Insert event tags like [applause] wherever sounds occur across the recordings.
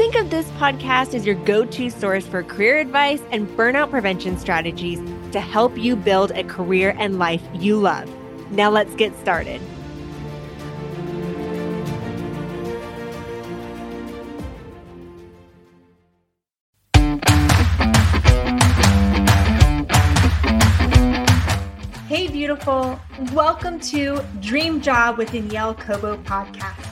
Think of this podcast as your go to source for career advice and burnout prevention strategies to help you build a career and life you love. Now let's get started. Hey, beautiful. Welcome to Dream Job with Danielle Cobo podcast.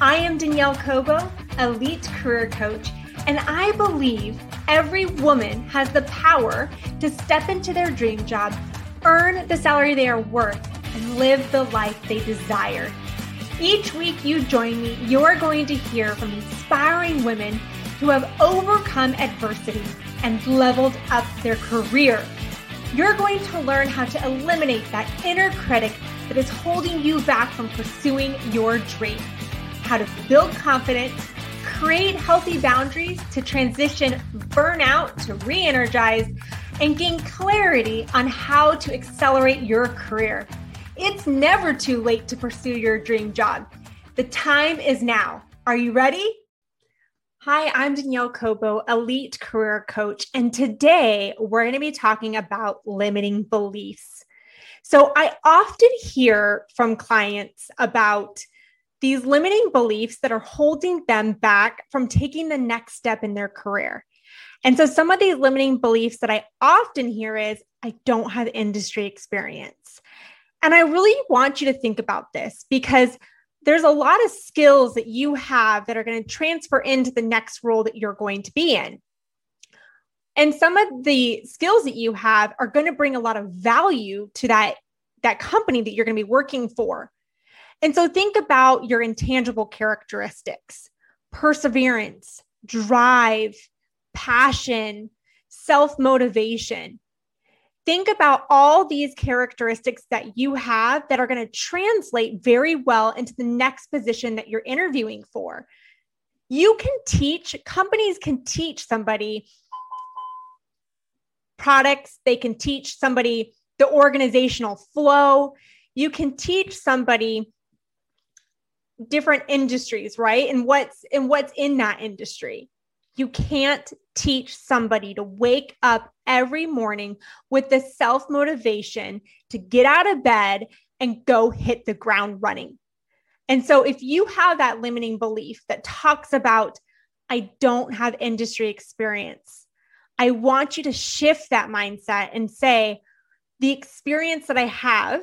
I am Danielle Cobo, elite career coach and I believe every woman has the power to step into their dream job, earn the salary they are worth, and live the life they desire. Each week you join me, you're going to hear from inspiring women who have overcome adversity and leveled up their career. You're going to learn how to eliminate that inner critic that is holding you back from pursuing your dream, how to build confidence create healthy boundaries to transition burnout to re energize and gain clarity on how to accelerate your career. It's never too late to pursue your dream job. The time is now. Are you ready? Hi, I'm Danielle Cobo, elite career coach, and today we're going to be talking about limiting beliefs. So, I often hear from clients about these limiting beliefs that are holding them back from taking the next step in their career. And so some of these limiting beliefs that I often hear is I don't have industry experience. And I really want you to think about this because there's a lot of skills that you have that are going to transfer into the next role that you're going to be in. And some of the skills that you have are going to bring a lot of value to that that company that you're going to be working for. And so think about your intangible characteristics perseverance, drive, passion, self motivation. Think about all these characteristics that you have that are going to translate very well into the next position that you're interviewing for. You can teach, companies can teach somebody products, they can teach somebody the organizational flow. You can teach somebody different industries, right? And what's and what's in that industry. You can't teach somebody to wake up every morning with the self motivation to get out of bed and go hit the ground running. And so, if you have that limiting belief that talks about, I don't have industry experience, I want you to shift that mindset and say, the experience that I have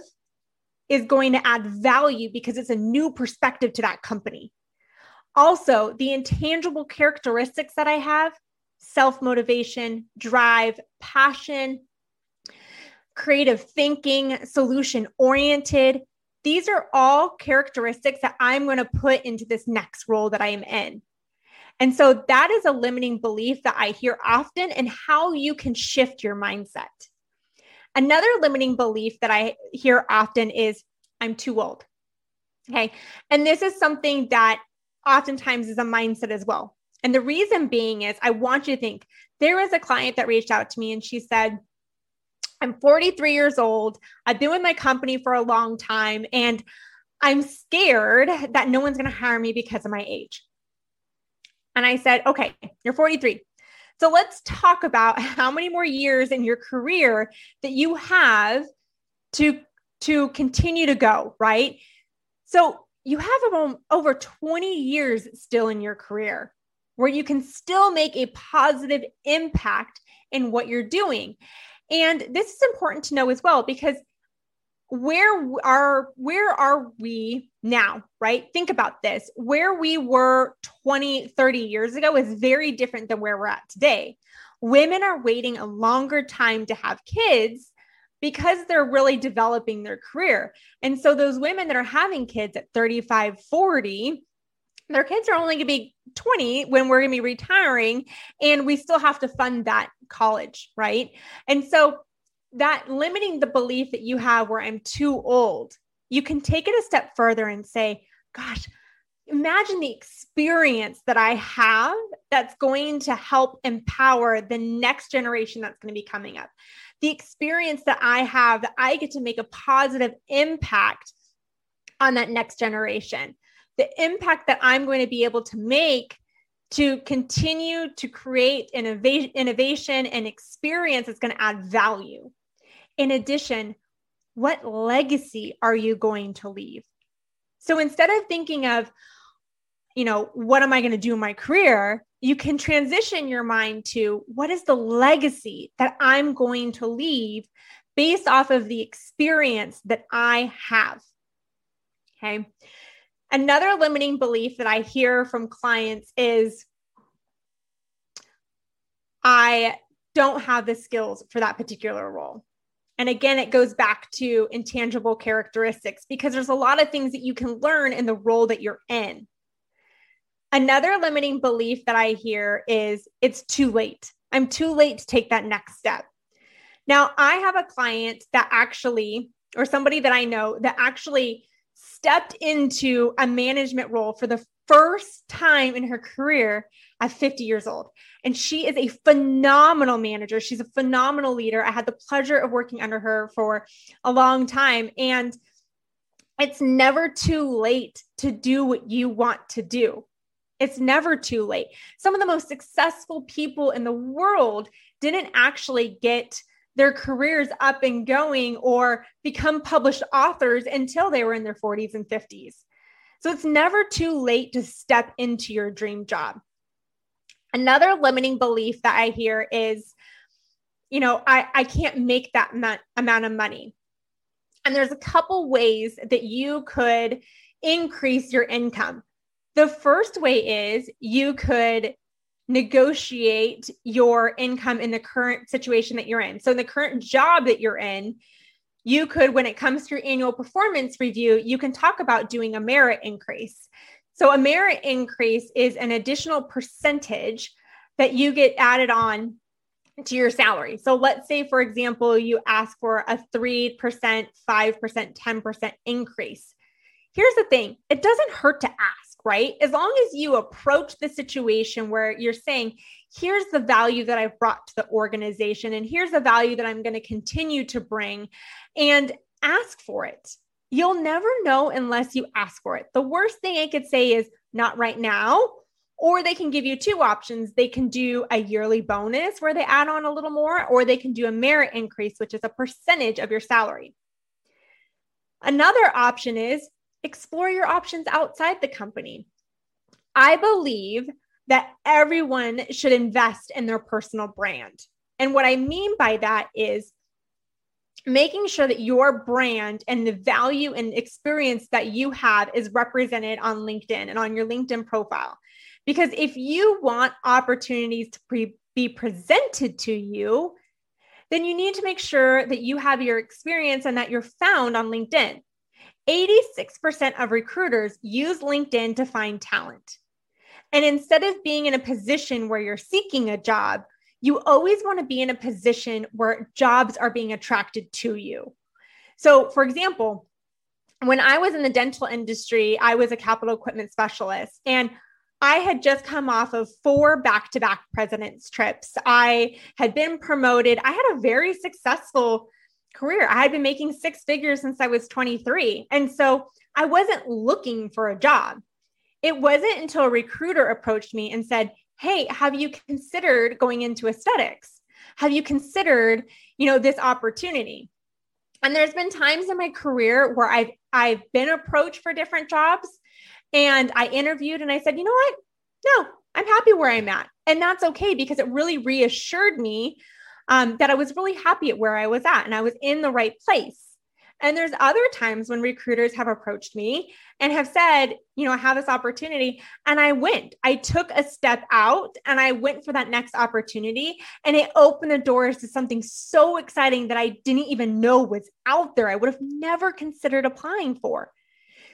is going to add value because it's a new perspective to that company. Also, the intangible characteristics that I have self motivation, drive, passion, creative thinking, solution oriented. These are all characteristics that I'm going to put into this next role that I am in. And so that is a limiting belief that I hear often and how you can shift your mindset. Another limiting belief that I hear often is I'm too old. Okay. And this is something that oftentimes is a mindset as well. And the reason being is I want you to think there was a client that reached out to me and she said, I'm 43 years old. I've been with my company for a long time and I'm scared that no one's going to hire me because of my age. And I said, okay, you're 43. So let's talk about how many more years in your career that you have to to continue to go, right? So you have over 20 years still in your career where you can still make a positive impact in what you're doing. And this is important to know as well because where are where are we now right? Think about this. Where we were 20 30 years ago is very different than where we're at today. Women are waiting a longer time to have kids because they're really developing their career. And so those women that are having kids at 35 40 their kids are only going to be 20 when we're going to be retiring and we still have to fund that college right? And so that limiting the belief that you have where I'm too old, you can take it a step further and say, gosh, imagine the experience that I have that's going to help empower the next generation that's going to be coming up. The experience that I have that I get to make a positive impact on that next generation. The impact that I'm going to be able to make to continue to create innovation, innovation and experience that's going to add value. In addition, what legacy are you going to leave? So instead of thinking of, you know, what am I going to do in my career? You can transition your mind to what is the legacy that I'm going to leave based off of the experience that I have. Okay. Another limiting belief that I hear from clients is I don't have the skills for that particular role. And again, it goes back to intangible characteristics because there's a lot of things that you can learn in the role that you're in. Another limiting belief that I hear is it's too late. I'm too late to take that next step. Now, I have a client that actually, or somebody that I know that actually stepped into a management role for the first time in her career at 50 years old. And she is a phenomenal manager. She's a phenomenal leader. I had the pleasure of working under her for a long time. And it's never too late to do what you want to do. It's never too late. Some of the most successful people in the world didn't actually get their careers up and going or become published authors until they were in their 40s and 50s. So it's never too late to step into your dream job. Another limiting belief that I hear is, you know, I, I can't make that amount of money. And there's a couple ways that you could increase your income. The first way is you could negotiate your income in the current situation that you're in. So, in the current job that you're in, you could, when it comes to your annual performance review, you can talk about doing a merit increase. So, a merit increase is an additional percentage that you get added on to your salary. So, let's say, for example, you ask for a 3%, 5%, 10% increase. Here's the thing it doesn't hurt to ask, right? As long as you approach the situation where you're saying, here's the value that I've brought to the organization, and here's the value that I'm going to continue to bring, and ask for it. You'll never know unless you ask for it. The worst thing I could say is not right now, or they can give you two options. They can do a yearly bonus where they add on a little more, or they can do a merit increase, which is a percentage of your salary. Another option is explore your options outside the company. I believe that everyone should invest in their personal brand. And what I mean by that is making sure that your brand and the value and experience that you have is represented on LinkedIn and on your LinkedIn profile. Because if you want opportunities to pre- be presented to you, then you need to make sure that you have your experience and that you're found on LinkedIn. 86% of recruiters use LinkedIn to find talent. And instead of being in a position where you're seeking a job, you always want to be in a position where jobs are being attracted to you. So, for example, when I was in the dental industry, I was a capital equipment specialist and I had just come off of four back to back president's trips. I had been promoted. I had a very successful career. I had been making six figures since I was 23. And so I wasn't looking for a job. It wasn't until a recruiter approached me and said, Hey, have you considered going into aesthetics? Have you considered, you know, this opportunity? And there's been times in my career where I've I've been approached for different jobs and I interviewed and I said, you know what? No, I'm happy where I'm at. And that's okay because it really reassured me um, that I was really happy at where I was at and I was in the right place. And there's other times when recruiters have approached me and have said, you know, I have this opportunity. And I went, I took a step out and I went for that next opportunity. And it opened the doors to something so exciting that I didn't even know was out there. I would have never considered applying for.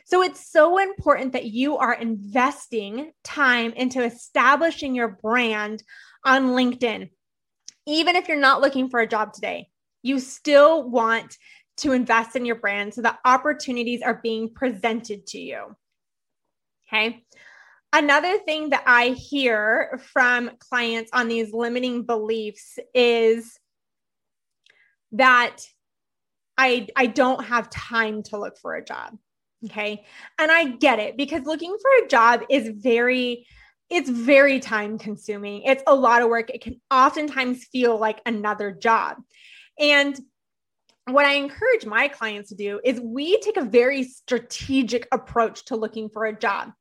So it's so important that you are investing time into establishing your brand on LinkedIn even if you're not looking for a job today, You still want to invest in your brand so that opportunities are being presented to you. Okay. Another thing that I hear from clients on these limiting beliefs is that I, I don't have time to look for a job. Okay. And I get it because looking for a job is very, it's very time consuming. It's a lot of work. It can oftentimes feel like another job. And what I encourage my clients to do is we take a very strategic approach to looking for a job.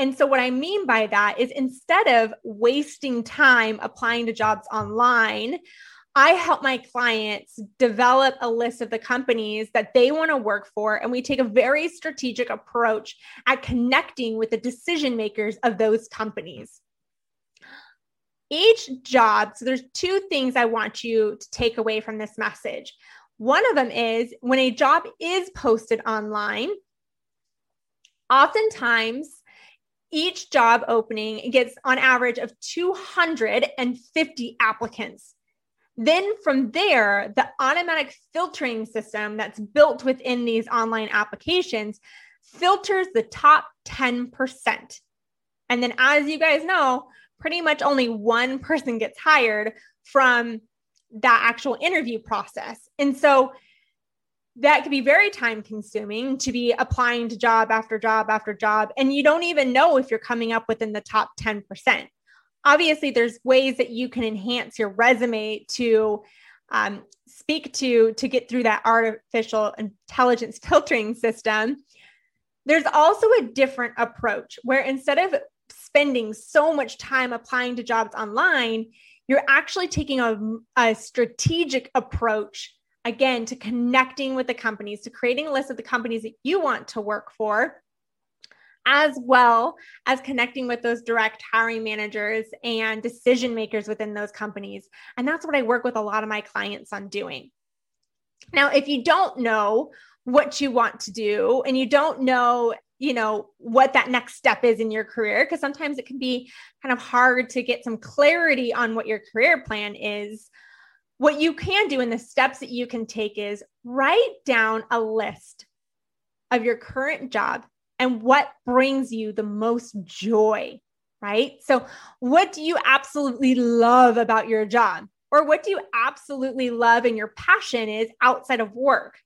And so, what I mean by that is instead of wasting time applying to jobs online, I help my clients develop a list of the companies that they want to work for. And we take a very strategic approach at connecting with the decision makers of those companies. Each job, so there's two things I want you to take away from this message. One of them is when a job is posted online, oftentimes each job opening gets on average of 250 applicants. Then from there, the automatic filtering system that's built within these online applications filters the top 10%. And then, as you guys know, pretty much only one person gets hired from that actual interview process. And so that could be very time consuming to be applying to job after job after job. And you don't even know if you're coming up within the top 10% obviously there's ways that you can enhance your resume to um, speak to to get through that artificial intelligence [laughs] filtering system. There's also a different approach where instead of spending so much time applying to jobs online you're actually taking a, a strategic approach again to connecting with the companies to creating a list of the companies that you want to work for as well as connecting with those direct hiring managers and decision makers within those companies. And that's what I work with a lot of my clients on doing. Now, if you don't know what you want to do and you don't know, you know, what that next step is in your career, because sometimes it can be kind of hard to get some clarity on what your career plan is. What you can do and the steps that you can take is write down a list of your current job and what brings you the most joy, right? So, what do you absolutely love about your job? Or what do you absolutely love and your passion is outside of work?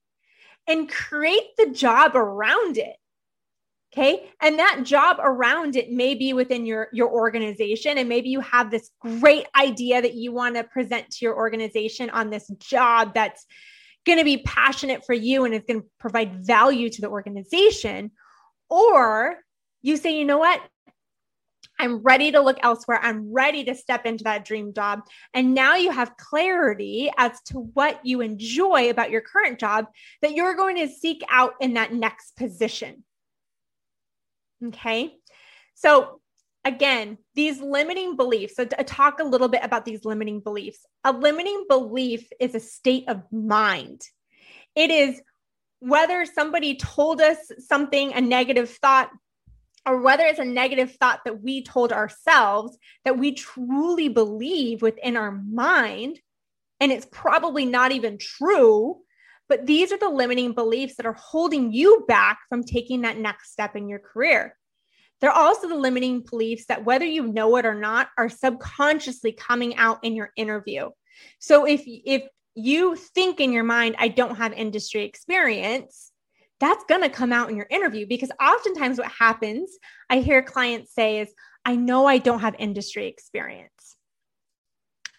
And create the job around it. Okay. And that job around it may be within your, your organization. And maybe you have this great idea that you want to present to your organization on this job that's going to be passionate for you and it's going to provide value to the organization. Or you say, you know what? I'm ready to look elsewhere. I'm ready to step into that dream job. And now you have clarity as to what you enjoy about your current job that you're going to seek out in that next position. Okay. So, again, these limiting beliefs. So, to talk a little bit about these limiting beliefs. A limiting belief is a state of mind, it is whether somebody told us something, a negative thought, or whether it's a negative thought that we told ourselves that we truly believe within our mind, and it's probably not even true. But these are the limiting beliefs that are holding you back from taking that next step in your career. They're also the limiting beliefs that, whether you know it or not, are subconsciously coming out in your interview. So if if you think in your mind, I don't have industry experience, that's going to come out in your interview because oftentimes what happens, I hear clients say, is I know I don't have industry experience.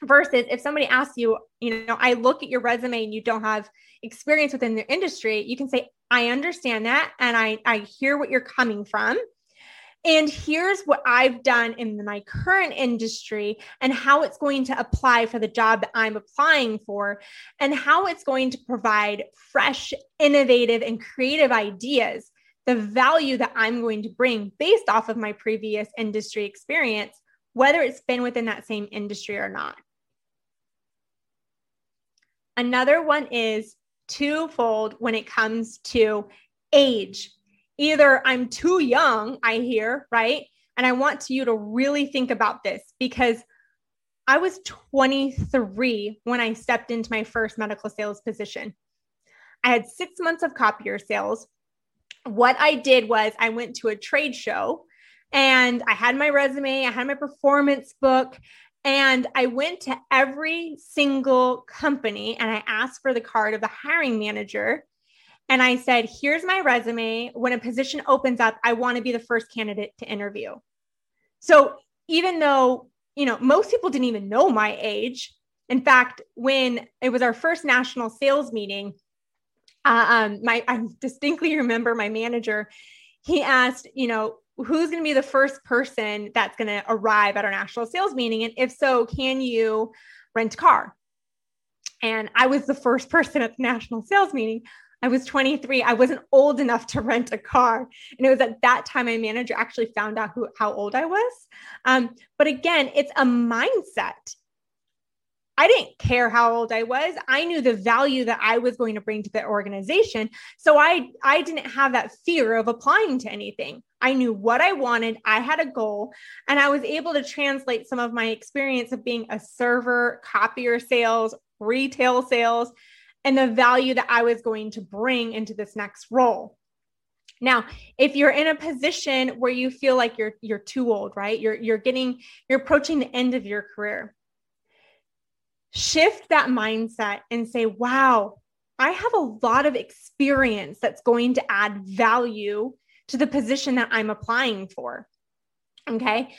Versus if somebody asks you, you know, I look at your resume and you don't have experience within the industry, you can say, I understand that and I, I hear what you're coming from. And here's what I've done in my current industry and how it's going to apply for the job that I'm applying for, and how it's going to provide fresh, innovative, and creative ideas. The value that I'm going to bring based off of my previous industry experience, whether it's been within that same industry or not. Another one is twofold when it comes to age either I'm too young, I hear, right? And I want you to really think about this because I was 23 when I stepped into my first medical sales position. I had six months of copier sales. What I did was I went to a trade show and I had my resume, I had my performance book, and I went to every single company and I asked for the card of the hiring manager. And I said, Here's my resume. When a position opens up, I want to be the first candidate to interview. So even though, you know, most people didn't even know my age. In fact, when it was our first national sales meeting, uh, um, my I distinctly remember my manager. He asked, you know, who's going to be the first person that's going to arrive at our national sales meeting, and if so, can you rent a car? And I was the first [laughs] person at the national sales meeting. I was 23. I wasn't old enough to rent a car. And it was at that time my manager actually found out who, how old I was. Um, but again, it's a mindset. I didn't care how old I was. I knew the value that I was going to bring to the organization. So I, I didn't have that fear of applying to anything. I knew what I wanted. I had a goal and I was able to translate some of my experience of being a server, copier sales, retail sales, and the value that I was going to bring into this next role. Now, if you're in a position where you feel like you're you're too old, right? You're you're getting you're approaching the end of your career. Shift that mindset and say, "Wow, I have a lot of experience that's going to add value to the position that I'm applying for." Okay?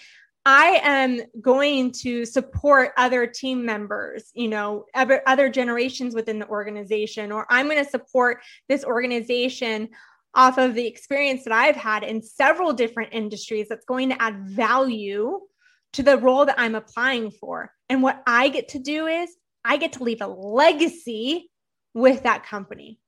I am going to support other team members, you know, other, other generations within the organization, or I'm going to support this organization off of the experience that I've had in several different industries that's going to add value to the role that I'm applying for. And what I get to do is I get to leave a legacy with that company.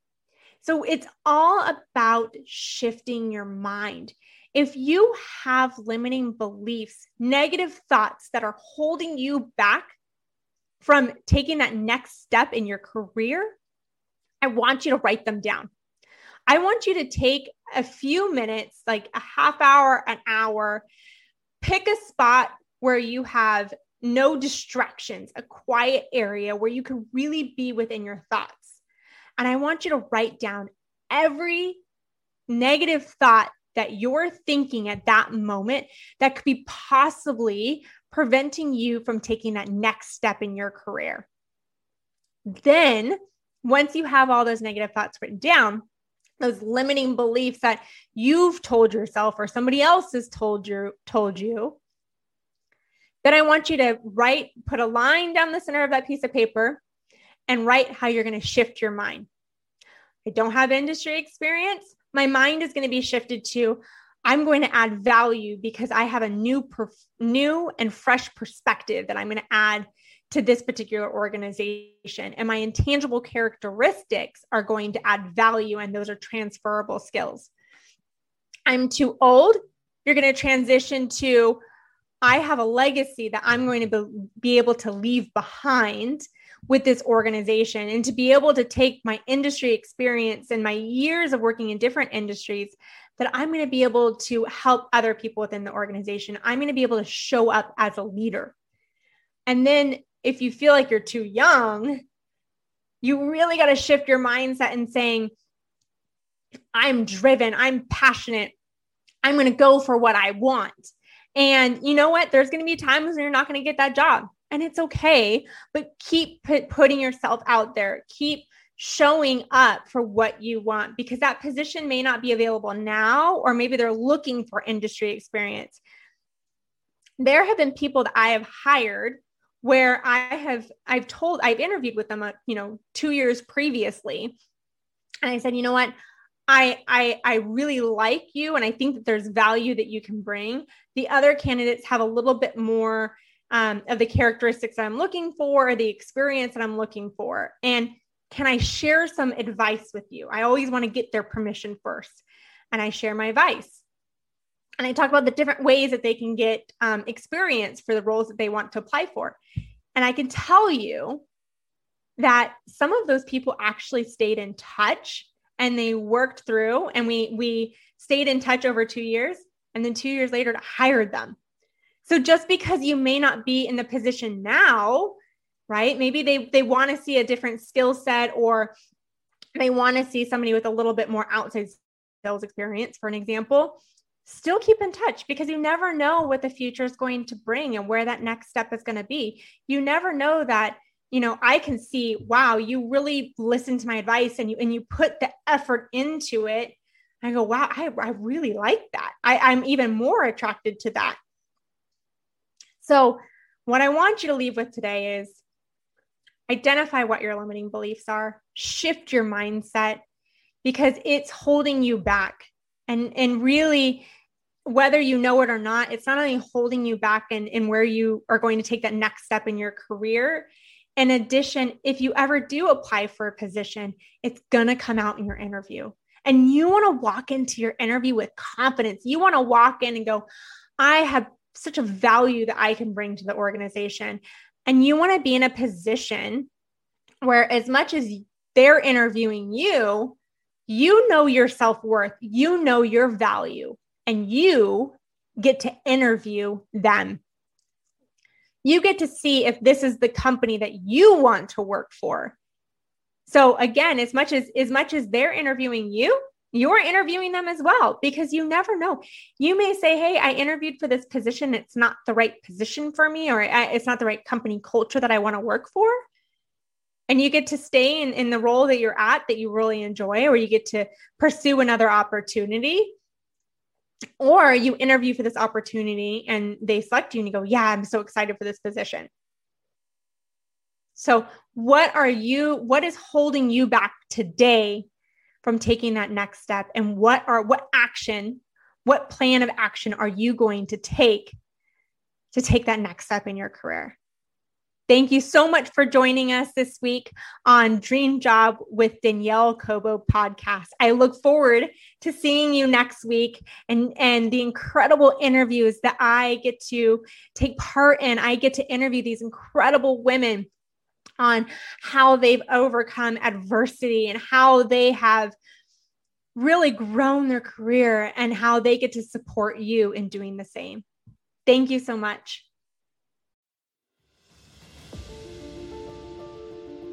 So it's all about shifting your mind. If you have limiting beliefs, negative thoughts that are holding you back from taking that next step in your career, I want you to write them down. I want you to take a few minutes, like a half hour, an hour, pick a spot where you have no distractions, a quiet area where you can really be within your thoughts. And I want you to write down every negative thought that you're thinking at that moment that could be possibly preventing you from taking that next step in your career. Then, once you have all those negative thoughts written down, those limiting beliefs that you've told yourself or somebody else has told you told you then i want you to write put a line down the center of that piece of paper and write how you're going to shift your mind i don't have industry experience my mind is going to be shifted to I'm going to add value because I have a new perf- new and fresh perspective that I'm going to add to this particular organization. And my intangible characteristics are going to add value and those are transferable skills. I'm too old, you're going to transition to I have a legacy that I'm going to be, be able to leave behind with this organization and to be able to take my industry experience and my years of working in different industries that I'm going to be able to help other people within the organization. I'm going to be able to show up as a leader. And then if you feel like you're too young, you really got to shift your mindset and saying, I'm driven, I'm passionate, I'm going to go for what I want. And you know what? There's going to be times when you're not going to get that job and it's okay, but keep put, putting yourself out there. Keep showing up for what you want because that position may not be available now, or maybe they're looking for industry experience. There have been people that I have hired where I have I've told I've interviewed with them, uh, you know, two years previously, and I said, you know what, I I I really like you, and I think that there's value that you can bring. The other candidates have a little bit more um, of the characteristics I'm looking for, the experience that I'm looking for. And can I share some advice with you? I always want to get their permission first. And I share my advice. And I talk about the different ways that they can get um, experience for the roles that they want to apply for. And I can tell you that some of those people actually stayed in touch and they worked through and we we stayed in touch over two years and then two years later hired them So just because you may not be in the position now, right? Maybe they they want to see a different skill set or they want to see somebody with a little bit more outside sales experience, for an example. Still keep in touch because you never know what the future is going to bring and where that next step is going to be. You never know that you know i can see wow you really listened to my advice and you and you put the effort into it i go wow i, I really like that I, i'm even more attracted to that so what i want you to leave with today is identify what your limiting beliefs are shift your mindset because it's holding you back and and really whether you know it or not it's not only holding you back in, in where you are going to take that next step in your career in addition, if you ever do apply for a position, it's going to come out in your interview. And you want to walk into your interview with confidence. You want to walk in and go, I have such a value that I can bring to the organization. And you want to be in a position where, as much as they're interviewing you, you know your self worth, you know your value, and you get to interview them you get to see if this is the company that you want to work for. So again, as much as as much as they're interviewing you, you're interviewing them as well because you never know. You may say, "Hey, I interviewed for this position. It's not the right position for me, or it's not the right company culture that I want to work for." And you get to stay in, in the role that you're at that you really enjoy, or you get to pursue another opportunity or you interview for this opportunity and they select you and you go, Yeah, I'm so excited for this position. So, what are you, what is holding you back today from taking that next step? And what are, what action, what plan of action are you going to take to take that next step in your career? Thank you so much for joining us this week on Dream Job with Danielle Cobo podcast. I look forward to seeing you next week and, and the incredible interviews that I get to take part in. I get to interview these incredible women on how they've overcome adversity and how they have really grown their career and how they get to support you in doing the same. Thank you so much.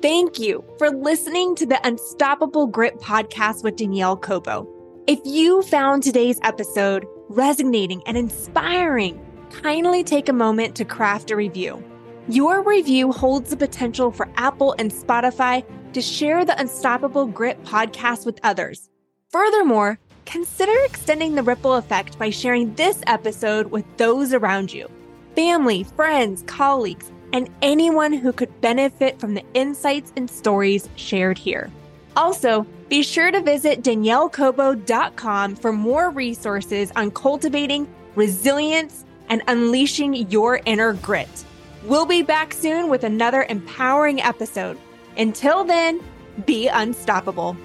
Thank you for listening to the Unstoppable Grit podcast with Danielle Cobo. If you found today's episode resonating and inspiring, kindly take a moment to craft a review. Your review holds the potential for Apple and Spotify to share the Unstoppable Grit podcast with others. Furthermore, consider extending the ripple effect by sharing this episode with those around you family, friends, colleagues and anyone who could benefit from the insights and stories shared here. Also, be sure to visit daniellecobo.com for more resources on cultivating resilience and unleashing your inner grit. We'll be back soon with another empowering episode. Until then, be unstoppable.